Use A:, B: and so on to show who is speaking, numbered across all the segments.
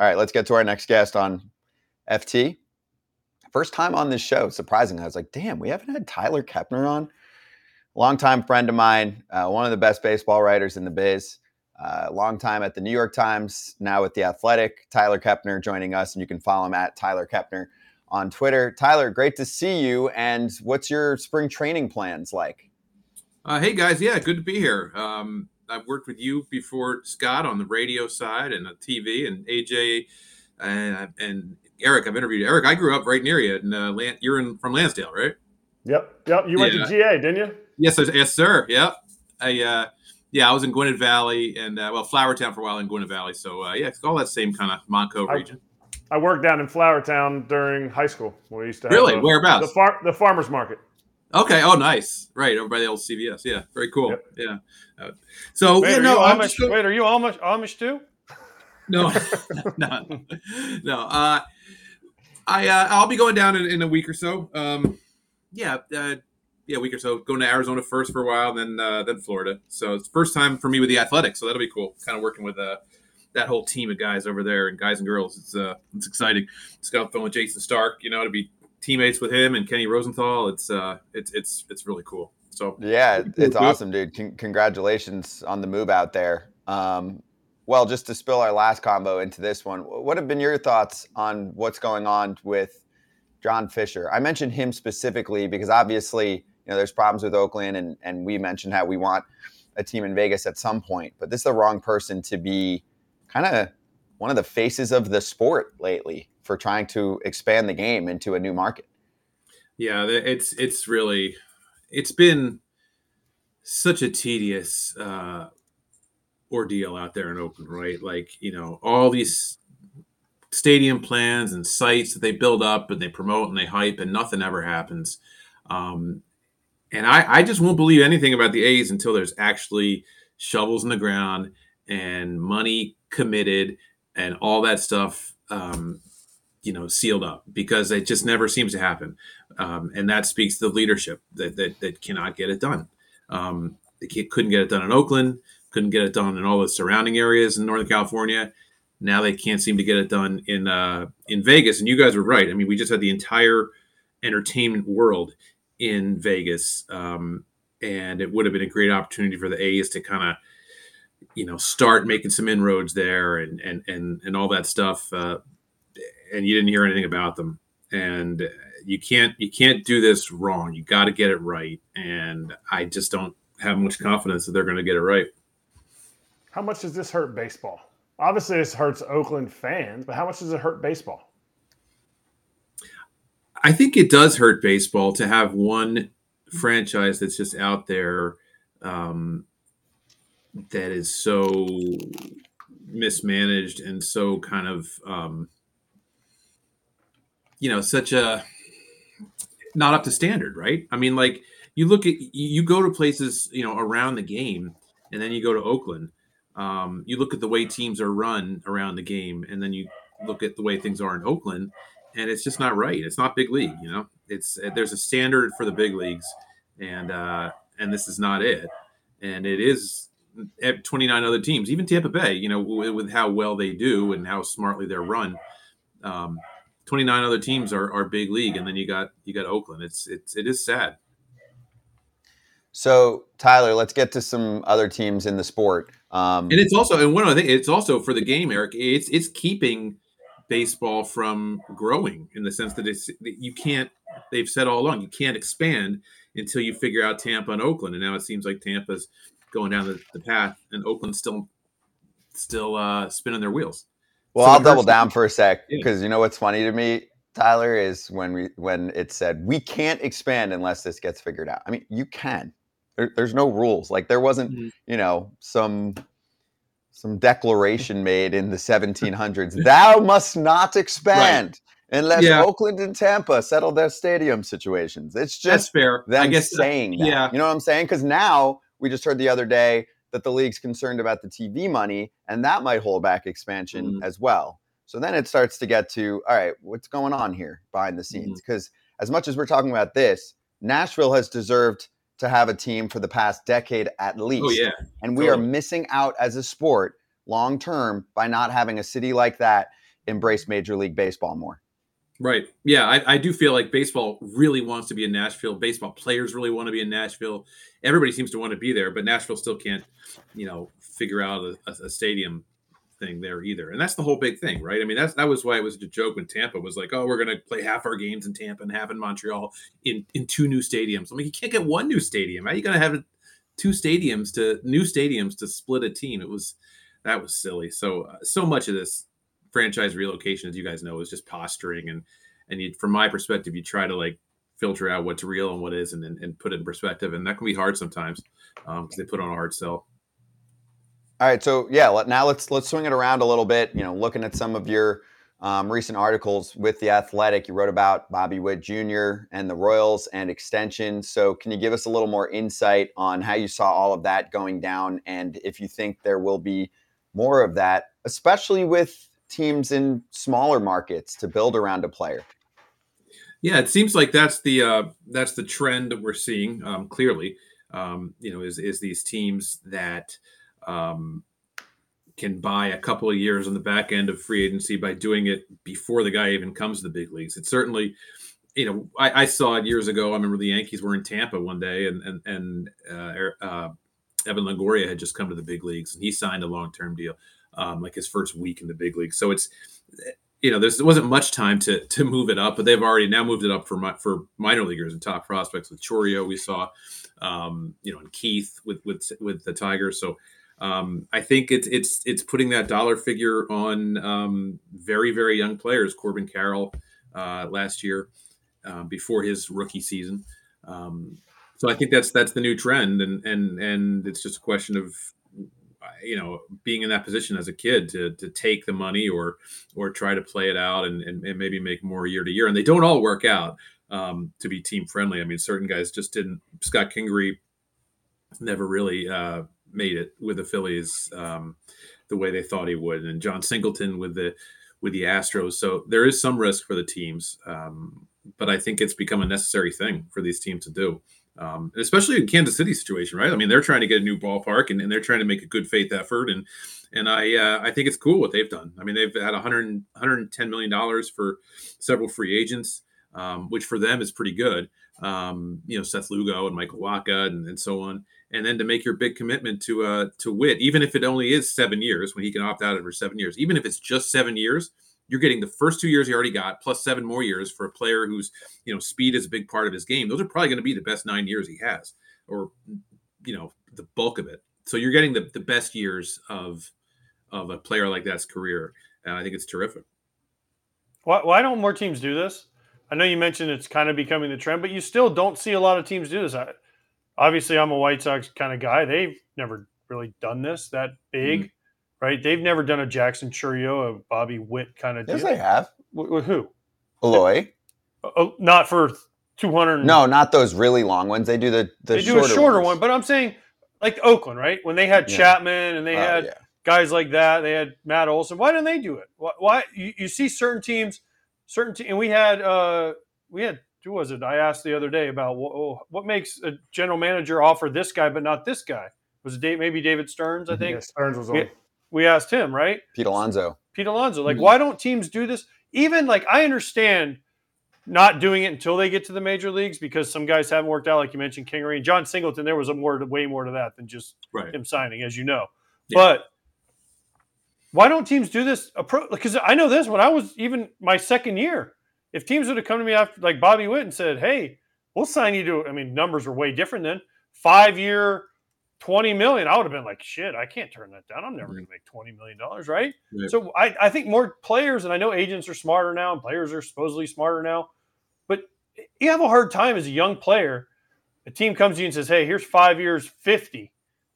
A: All right, let's get to our next guest on FT. First time on this show, surprisingly. I was like, damn, we haven't had Tyler Kepner on. Longtime friend of mine, uh, one of the best baseball writers in the biz. Uh, long time at the New York Times, now with The Athletic. Tyler Kepner joining us, and you can follow him at Tyler Kepner on Twitter. Tyler, great to see you. And what's your spring training plans like?
B: Uh, hey, guys. Yeah, good to be here. Um, I've worked with you before, Scott, on the radio side and the TV, and AJ uh, and Eric. I've interviewed Eric. I grew up right near you, and uh, you're in from Lansdale, right?
C: Yep, yep. You went to GA, didn't you?
B: Yes, yes, sir. Yep. I uh, yeah, I was in Gwynedd Valley and uh, well, Flourtown for a while in Gwynedd Valley. So uh, yeah, it's all that same kind of Montco region.
C: I, I worked down in Flourtown during high school. We used to have
B: really a, whereabouts
C: the far the farmers market.
B: Okay. Oh, nice. Right over by the old CVS. Yeah. Very cool. Yep. Yeah. Uh, so
D: wait,
B: yeah,
D: no. Amish, just, wait, are you Amish Amish too?
B: No, no, no. Uh, I uh, I'll be going down in, in a week or so. Um, yeah, uh, yeah, a week or so. Going to Arizona first for a while, then uh, then Florida. So it's first time for me with the Athletics, so that'll be cool. Kind of working with uh, that whole team of guys over there and guys and girls. It's uh, it's exciting. Just got phone with Jayson Stark. You know, to be teammates with him and Kenny Rosenthal. It's uh, it's it's it's really cool. So
A: yeah, it's awesome, dude. Con- congratulations on the move out there. Um, well, just to spill our last combo into this one, what have been your thoughts on what's going on with John Fisher? I mentioned him specifically because obviously, you know, there's problems with Oakland, and and we mentioned how we want a team in Vegas at some point, but this is the wrong person to be kind of one of the faces of the sport lately for trying to expand the game into a new market.
B: Yeah, it's it's really it's been such a tedious uh, ordeal out there in Oakland, right? Like you know all these stadium plans and sites that they build up and they promote and they hype and nothing ever happens. Um, and I, I just won't believe anything about the A's until there's actually shovels in the ground and money committed and all that stuff um, you know sealed up because it just never seems to happen. Um, and that speaks to the leadership that, that, that cannot get it done. Um, couldn't get it done in oakland couldn't get it done in all the surrounding areas in northern california. Now they can't seem to get it done in uh, in vegas. And you guys were right. I mean we just had the entire entertainment world in vegas um, and it would have been a great opportunity for the a's to kind of you know start making some inroads there and and and, and all that stuff. Uh, and you didn't hear anything about them. And you can't you can't do this wrong. You got to get it right. And I just don't have much confidence that they're going to get it right.
C: How much does this hurt baseball? Obviously, this hurts Oakland fans, but how much does it hurt baseball?
B: I think it does hurt baseball to have one franchise that's just out there um, that is so mismanaged and so kind of um, you know such a not up to standard, right? I mean, like you look at you go to places you know around the game, and then you go to Oakland. Um, you look at the way teams are run around the game, and then you look at the way things are in Oakland, and it's just not right. It's not big league, you know. It's there's a standard for the big leagues, and uh, and this is not it. And it is 29 other teams, even Tampa Bay, you know, with, with how well they do and how smartly they're run. Um, 29 other teams are, are big league and then you got you got oakland. It's it's it is sad.
A: So tyler let's get to some other teams in the sport.
B: Um, and it's also and one other thing it's also for the game eric it's it's keeping baseball from growing in the sense that it's you can't they've said all along you can't expand until you figure out tampa and oakland. And now it seems like tampa's going down the, the path and oakland's still still uh, spinning their wheels
A: well, so I'll double down for a sec because yeah. you know what's funny to me, Tyler, is when we when it said we can't expand unless this gets figured out. I mean, you can. There, there's no rules. Like there wasn't, mm-hmm. you know, some some declaration made in the 1700s. Thou must not expand. Right. Unless yeah. Oakland and Tampa settle their stadium situations, it's just
B: That's fair.
A: them
B: I guess
A: saying that. Yeah, you know what I'm saying? Because now we just heard the other day that the league's concerned about the TV money, and that might hold back expansion mm-hmm. as well. So then it starts to get to, all right, what's going on here behind the scenes? Because mm-hmm. as much as we're talking about this, Nashville has deserved to have a team for the past decade at oh, least.
B: Oh, yeah.
A: And we totally. are missing out as a sport long term by not having a city like that embrace Major League Baseball more.
B: Right. Yeah, I, I, do feel like baseball really wants to be in Nashville. Baseball players really want to be in Nashville. Everybody seems to want to be there, but Nashville still can't, you know, figure out a, a stadium thing there either. And that's the whole big thing, right? I mean, that's that was why it was a joke when Tampa was like, "Oh, we're going to play half our games in Tampa and half in Montreal in in two new stadiums." I mean, you can't get one new stadium. How are you going to have two stadiums to new stadiums to split a team? It was that was silly. So uh, so much of this franchise relocation, as you guys know, is just posturing. And and you, from my perspective, you try to like filter out what's real and what isn't, and, and put it in perspective. And that can be hard sometimes because um, they put on a hard sell.
A: All right, so yeah, now let's let's swing it around a little bit. You know, looking at some of your um, recent articles with the Athletic, you wrote about Bobby Witt Jr. and the Royals and extension. So, can you give us a little more insight on how you saw all of that going down, and if you think there will be more of that, especially with teams in smaller markets to build around a player.
B: Yeah, it seems like that's the uh, that's the trend that we're seeing um, clearly. Um, you know, is is these teams that um, can buy a couple of years on the back end of free agency by doing it before the guy even comes to the big leagues. It's certainly, you know, I, I saw it years ago. I remember the Yankees were in Tampa one day, and and and uh, uh, Evan Longoria had just come to the big leagues, and he signed a long term deal um, like his first week in the big league. So it's you know there wasn't much time to to move it up, but they've already now moved it up for my, for minor leaguers and top prospects with Chourio We saw um, you know and Keith with with with the Tigers. So um, I think it's it's it's putting that dollar figure on um, very very young players. Corbin Carroll uh, last year uh, before his rookie season. Um, so I think that's that's the new trend, and and and it's just a question of you know being in that position as a kid to to take the money or or try to play it out and, and, and maybe make more year to year. And they don't all work out um, to be team friendly. I mean certain guys just didn't scott kingery never really uh, made it with the phillies um, the way they thought he would. And jon singleton with the with the astros. So there is some risk for the teams um, but i think it's become a necessary thing for these teams to do um, especially in Kansas City situation, right? I mean, they're trying to get a new ballpark and, and they're trying to make a good faith effort, and and I uh, I think it's cool what they've done. I mean, they've had 100 110 million dollars for several free agents, um, which for them is pretty good. Um, you know, Seth Lugo and Michael Wacha and, and so on, and then to make your big commitment to uh to Witt, even if it only is seven years, when he can opt out of for seven years, even if it's just seven years you're getting the first two years he already got plus seven more years for a player who's you know speed is a big part of his game. Those are probably going to be the best nine years he has or you know the bulk of it. So you're getting the, the best years of of a player like that's career and i think it's terrific.
D: Why, why don't more teams do this? I know you mentioned it's kind of becoming the trend but you still don't see a lot of teams do this. I, obviously i'm a white sox kind of guy. They've never really done this that big. Mm-hmm right? They've never done a Jackson Chourio, a Bobby Witt kind of
A: deal. Yes, they have.
D: With, who?
A: Eloy.
D: Uh, not for 200.
A: No, not those really long ones. They do the, the
D: They do a shorter ones. one, but I'm saying like Oakland, right? When they had yeah. Chapman and they uh, had yeah. guys like that, they had Matt Olson. Why didn't they do it? Why, why you, you, see certain teams, certain te- and we had uh we had who was it? I asked the other day about what, oh, what makes a general manager offer this guy but not this guy. Was it Dave, maybe David Stearns? I think
C: yeah, Stearns was
D: on we asked him, right?
A: Pete Alonso.
D: Pete Alonso. Like, mm-hmm. why don't teams do this? Even like, I understand not doing it until they get to the major leagues because some guys haven't worked out, like you mentioned, Kingery and Jon Singleton. There was a more, way more to that than just right. him signing, as you know. Yeah. But why don't teams do this? approach? Because I know this when I was even my second year. If teams would have come to me after, like Bobby Witt, and said, "Hey, we'll sign you to," I mean, numbers are way different then. Five year, 20 million, I would have been like, shit, I can't turn that down. I'm never going to make 20 million dollars, right? So I, I think more players, and I know agents are smarter now, and players are supposedly smarter now, but you have a hard time as a young player. A team comes to you and says, "Hey, here's five years, 50."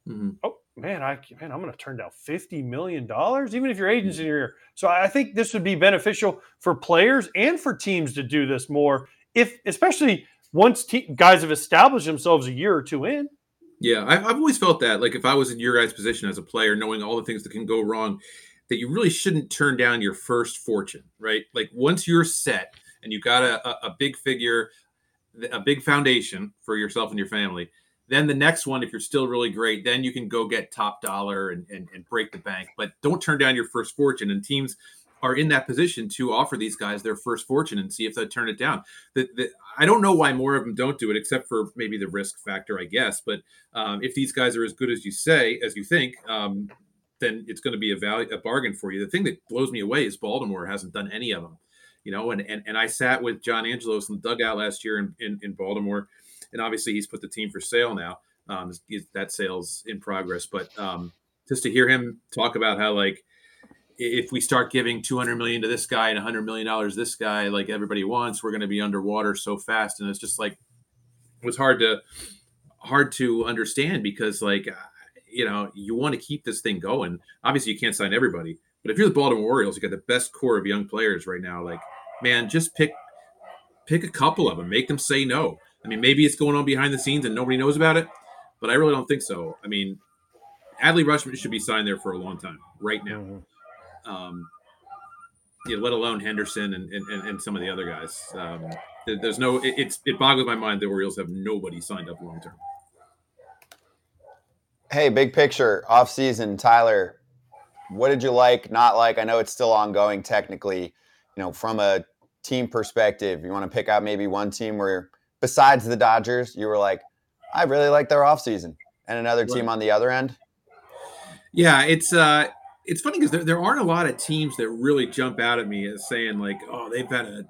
D: Mm-hmm. Oh man, I man, I'm going to turn down 50 million dollars, even if your agent's in your ear. So I think this would be beneficial for players and for teams to do this more, if especially once te- guys have established themselves a year or two in.
B: Yeah, I've, I've always felt that. Like if I was in your guys' position as a player, knowing all the things that can go wrong, that you really shouldn't turn down your first fortune, right? Like once you're set and you got a, a, big figure, a big foundation for yourself and your family, then the next one, if you're still really great, then you can go get top dollar and, and, and break the bank. But don't turn down your first fortune. And teams are in that position to offer these guys their first fortune and see if they turn it down. I don't know why more of them don't do it, except for maybe the risk factor, I guess. But um, if these guys are as good as you say, as you think, um, then it's going to be a value, a bargain for you. The thing that blows me away is Baltimore hasn't done any of them. You know, and and, and I sat with John Angelos in the dugout last year in, in, in Baltimore, and obviously he's put the team for sale now. Um, that sales in progress, but um, just to hear him talk about how like if we start giving 200 million to this guy and 100 million dollars this guy like everybody wants we're going to be underwater so fast. And it's just like it was hard to hard to understand because like you know you want to keep this thing going. Obviously you can't sign everybody but if you're the baltimore orioles you got the best core of young players right now like man just pick pick a couple of them make them say no. I mean maybe it's going on behind the scenes and nobody knows about it but i really don't think so. I mean adley rutschman should be signed there for a long time right now. Mm-hmm um, you know, let alone Henderson and, and, and some of the other guys. Um, there's no, it, it's it boggles my mind the Orioles have nobody signed up long term.
A: Hey, big picture off season, Tyler. What did you like, not like? I know it's still ongoing technically. You know, from a team perspective, you want to pick out maybe one team where, besides the Dodgers, you were like, I really like their off season, and another team on the other end.
B: Yeah, it's uh, it's funny because there, there aren't a lot of teams that really jump out at me as saying like, oh, they've had a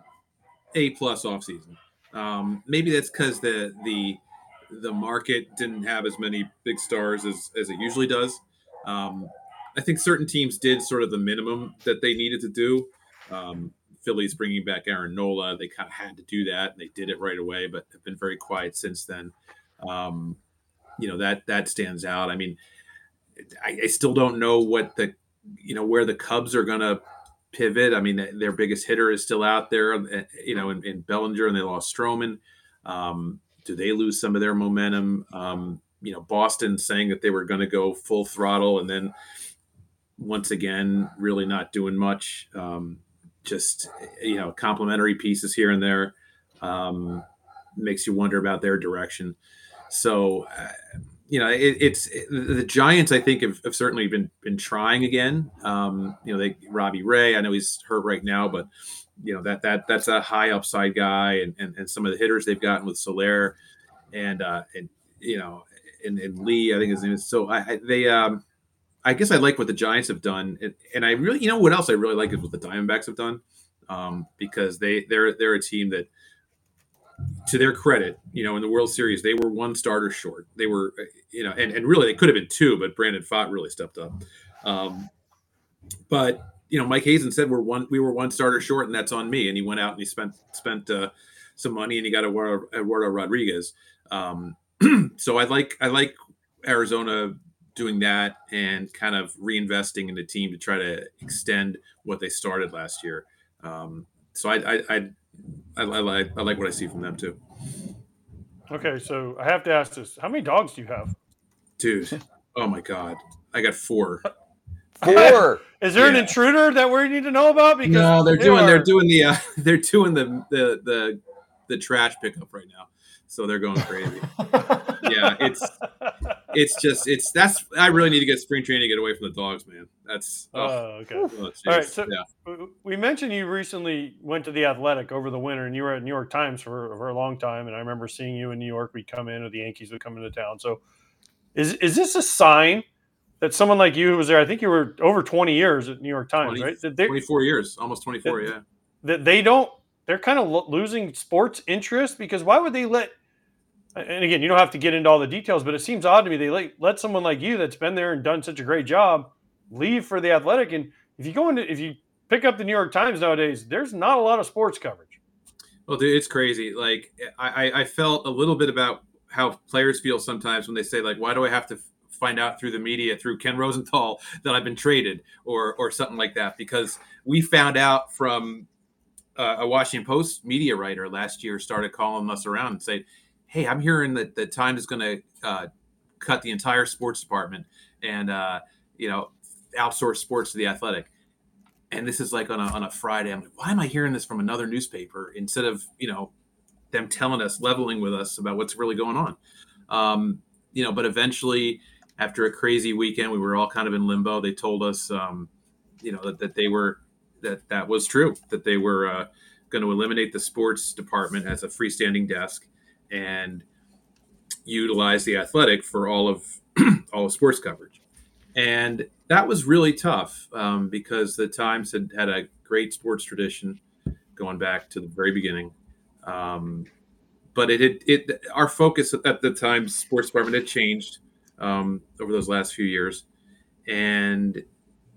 B: A plus offseason. Um, maybe that's because the the the market didn't have as many big stars as as it usually does. Um, I think certain teams did sort of the minimum that they needed to do. Um, Phillies bringing back Aaron Nola, they kind of had to do that, and they did it right away, but have been very quiet since then. Um, you know that that stands out. I mean, I, I, still don't know what the you know where the Cubs are going to pivot. I mean, their biggest hitter is still out there, uh, you know, in, in Bellinger, and they lost Stroman. Um, do they lose some of their momentum? Um, you know, Boston saying that they were going to go full throttle, and then once again, really not doing much. Um, just you know, complimentary pieces here and there um, makes you wonder about their direction. So. Uh, you know, it, it's it, the Giants. I think have, have, certainly been been trying again. Um, you know, they Robbie Ray. I know he's hurt right now, but you know that that that's a high upside guy, and and, and some of the hitters they've gotten with Soler, and uh, and you know, and, and Lee. I think his name is. So I, I they um, I guess I like what the Giants have done, and, and I really, you know, what else I really like is what the Diamondbacks have done, um, because they they're they're a team that to their credit, you know, in the World Series, they were one starter short. They were, you know, and, and really they could have been two, but Brandon Pfaadt really stepped up. Um, but you know, Mike Hazen said we're one, we were one starter short, and that's on me. And he went out and he spent spent uh, some money, and he got Eduardo, Eduardo Rodriguez. Um, so I like I like Arizona doing that and kind of reinvesting in the team to try to extend what they started last year. Um, so I, I, I I, I, like I like what I see from them too.
D: Okay, so I have to ask this: How many dogs do you have?
B: Dude, oh my god, I got four.
A: Four.
D: Is there yeah. an intruder that we need to know about?
B: Because no, they're they doing are... they're doing the uh, they're doing the the the the trash pickup right now, so they're going crazy. yeah, it's it's just it's that's I really need to get spring training to get away from the dogs, man. That's oh,
D: oh okay. Oh, All right, so yeah. We mentioned you recently went to the Athletic over the winter, and you were at New York Times for for a long time. And I remember seeing you in New York. We'd come in, or the Yankees would come into town. So, is is this a sign? That someone like you who was there, I think you were over 20 years at New York Times, 20, right?
B: That 24 years, almost 24,
D: that,
B: yeah.
D: That they don't, they're kind of losing sports interest because why would they let and again, you don't have to get into all the details, but it seems odd to me they let, let someone like you that's been there and done such a great job leave for the athletic. And if you go into, if you pick up the New York Times nowadays, there's not a lot of sports coverage.
B: Well, dude, it's crazy. Like I, I felt a little bit about how players feel sometimes when they say like, why do I have to find out through the media through Ken Rosenthal that I've been traded or or something like that? Because we found out from uh, a Washington Post media writer last year started calling us around and saying, hey, I'm hearing that the Times is going to uh, cut the entire sports department and uh, you know outsource sports to the Athletic. And this is like on a on a Friday. I'm like, why am I hearing this from another newspaper instead of you know them telling us, leveling with us about what's really going on? Um, you know, but eventually, after a crazy weekend, we were all kind of in limbo. They told us, um, you know, that, that they were that that was true that they were uh, going to eliminate the sports department as a freestanding desk and utilize the athletic for all of all of sports coverage. And that was really tough um, because the Times had had a great sports tradition going back to the very beginning. Um, but it, it, it our focus at the Times sports department had changed um, over those last few years, and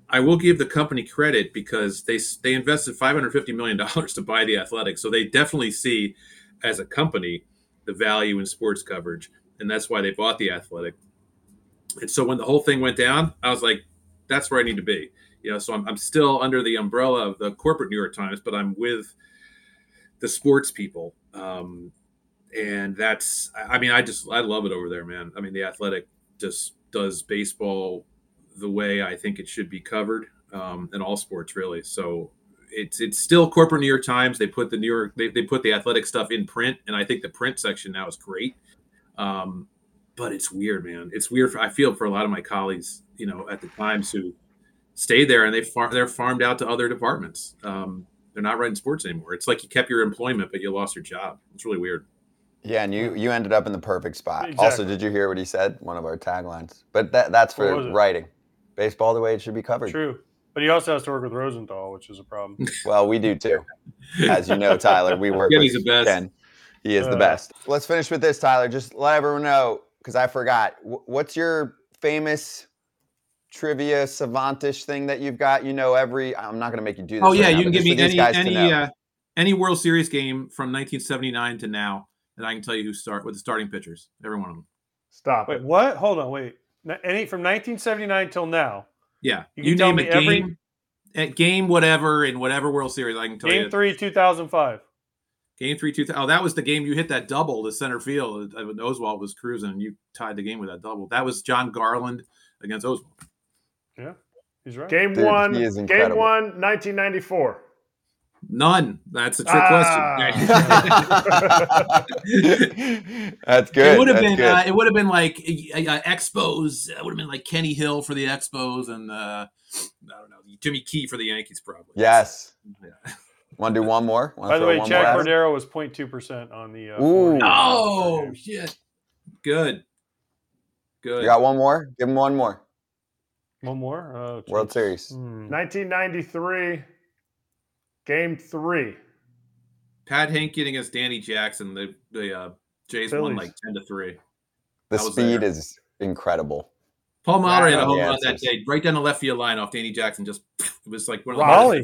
B: I will give the company credit because they they invested 550 million dollars to buy the Athletic, so they definitely see as a company the value in sports coverage, and that's why they bought the Athletic. And so when the whole thing went down, I was like, that's where I need to be. You know, so I'm, I'm still under the umbrella of the corporate New York Times, but I'm with the sports people. Um, and that's, I mean, I just, I love it over there, man. I mean, the Athletic just does baseball the way I think it should be covered, um, in all sports, really. So it's it's still corporate New York Times. They put the New York they, they put the athletic stuff in print, and I think the print section now is great. Um, but it's weird, man. It's weird. For, I feel for a lot of my colleagues, you know, at the Times who stay there and they far, they're farmed out to other departments. Um, they're not writing sports anymore. It's like you kept your employment, but you lost your job. It's really weird.
A: Yeah, and you you ended up in the perfect spot. Exactly. Also, did you hear what he said? One of our taglines. But that that's for writing. Baseball the way it should be covered.
D: True. But he also has to work with Rosenthal, which is a problem.
A: well, we do too. As you know, Tyler, we work yeah, with he's the best. Ken. He is uh, the best. Let's finish with this, Tyler. Just let everyone know, because I forgot. What's your famous trivia savantish thing that you've got? You know, every. I'm not going to make you do this.
B: Oh yeah, now, you can give me any any uh, any World Series game from 1979 to now, and I can tell you who start with the starting pitchers. Every one of them.
C: Stop.
D: Wait, what? Hold on. Wait. Any from 1979 till now.
B: Yeah, you, you name a game, every... at game whatever in whatever World Series. I can tell
D: game
B: you.
D: Game three, 2005.
B: Game three, two. Oh, that was the game you hit that double to center field. Uh, Oswalt was cruising, and you tied the game with that double. That was Jon Garland against Oswalt.
D: Yeah, he's right.
C: Game Dude, one. Game one, 1994.
B: None. That's a trick ah. question.
A: That's good.
B: It would have
A: been.
B: Uh, it would have been like uh, uh, Expos. It would have been like Kenny Hill for the Expos, and uh, I don't know Jimmy Key for the Yankees, probably.
A: Yes. Yeah. Want to do one more?
D: Wanna By the way, Chad Cordero was 0.2 percent on the. Uh,
B: Ooh. Oh shit! Good. Good.
A: You got one more? Give him one more.
D: One more. Oh,
A: World Series.
C: Hmm. 1993. Game three.
B: Pat Hentgen against Danny Jackson. The the uh, Jays Phillies. won like ten to three.
A: The speed there. is incredible.
B: Paul Molitor had a home run that day, right down the left field line off Danny Jackson. Just it was like one of the
D: Molly,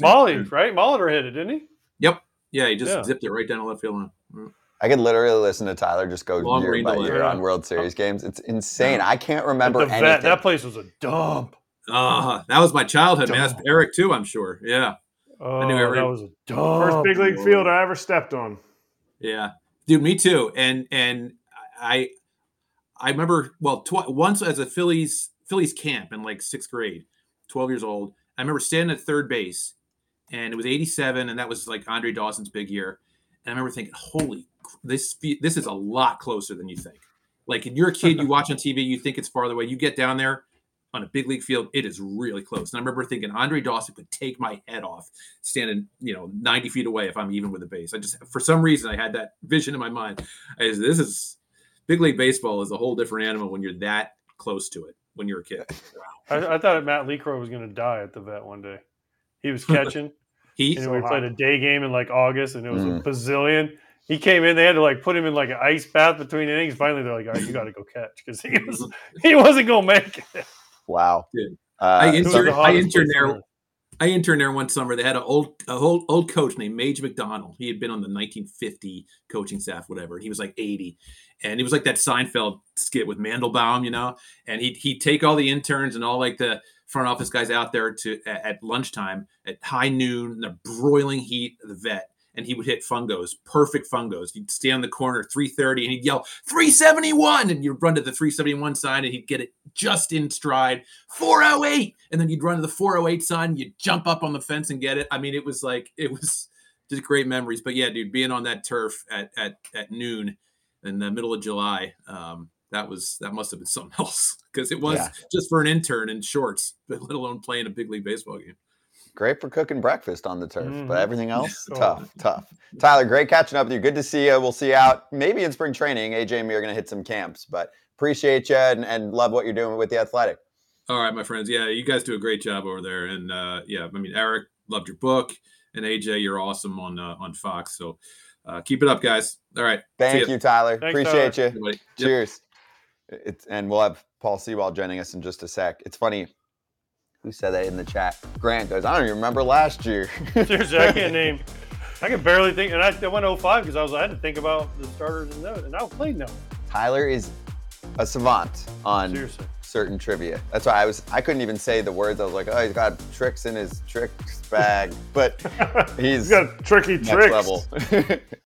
D: Molly, right? Molitor hit it, didn't he?
B: Yep. Yeah, he just yeah. zipped it right down the left field line. Mm.
A: I could literally listen to Tyler just go Long year by year on World Series games. It's insane. I can't remember anything. Vet,
D: that place was a dump.
B: Uh, that was my childhood, dump. man. Eric too, I'm sure. Yeah.
C: Oh, I knew every, that was a dumb first big league field I ever stepped on.
B: Yeah, dude, me too. And and I I remember well tw- once as a Phillies Phillies camp in like sixth grade, twelve years old. I remember standing at third base, and it was '87, and that was like Andre Dawson's big year. And I remember thinking, "Holy, this this is a lot closer than you think." Like, you're a kid, you watch on TV, you think it's farther away. You get down there, on a big league field, it is really close. And I remember thinking Andre Dawson could take my head off standing, you know, 90 feet away if I'm even with the base. I just, for some reason, I had that vision in my mind. As this is big league baseball is a whole different animal when you're that close to it when you're a kid.
D: Wow. I, I thought Matt LeCroy was going to die at the vet one day. He was catching. he and so we hot. played a day game in like August, and it was mm. a bazillion. He came in. They had to like put him in like an ice bath between innings. Finally, they're like, "All right, you got to go catch," because he was he wasn't going to make it.
A: Wow.
B: Uh, I interned. I interned there. I interned there one summer. They had an old, a old, old coach named Maje McDonnell. He had been on the 1950 coaching staff, whatever. He was like 80, and he was like that Seinfeld skit with Mandelbaum, you know. And he'd he'd take all the interns and all like the front office guys out there to at, at lunchtime at high noon, the broiling heat of the vet, and he would hit fungos, perfect fungos. He'd stand on the corner 330 and he'd yell 371 and you'd run to the 371 sign and he'd get it just in stride 408 and then you'd run to the 408 sign you'd jump up on the fence and get it. I mean it was like it was just great memories. But yeah, dude, being on that turf at at, at noon in the middle of July, um, that was that must have been something else because it was yeah. just for an intern in shorts, but let alone playing a big league baseball game.
A: great for cooking breakfast on the turf, mm-hmm. but everything else, oh. tough, tough. Tyler, great catching up with you. Good to see you. We'll see you out maybe in spring training. AJ and me are going to hit some camps, but appreciate you and, and love what you're doing with the athletic.
B: All right, my friends. Yeah, you guys do a great job over there. And uh, yeah, I mean, Eric loved your book, and AJ, you're awesome on uh, on Fox. So uh, keep it up, guys. All right.
A: Thank you, Tyler. Thanks, Appreciate Tyler. you. Cheers. Yep. It's, and we'll have Paul Sewald joining us in just a sec. It's funny. Who said that in the chat? Grant goes, I don't even remember last year.
D: Seriously, I can't name. I can barely think. And I, I went 05 because I was I had to think about the starters and that, and I was playing them.
A: Tyler is a savant on Seriously. Certain trivia. That's why I was I couldn't even say the words. I was like, oh, he's got tricks in his tricks bag, but he's,
C: he's got tricky
A: next
C: tricks.
A: level.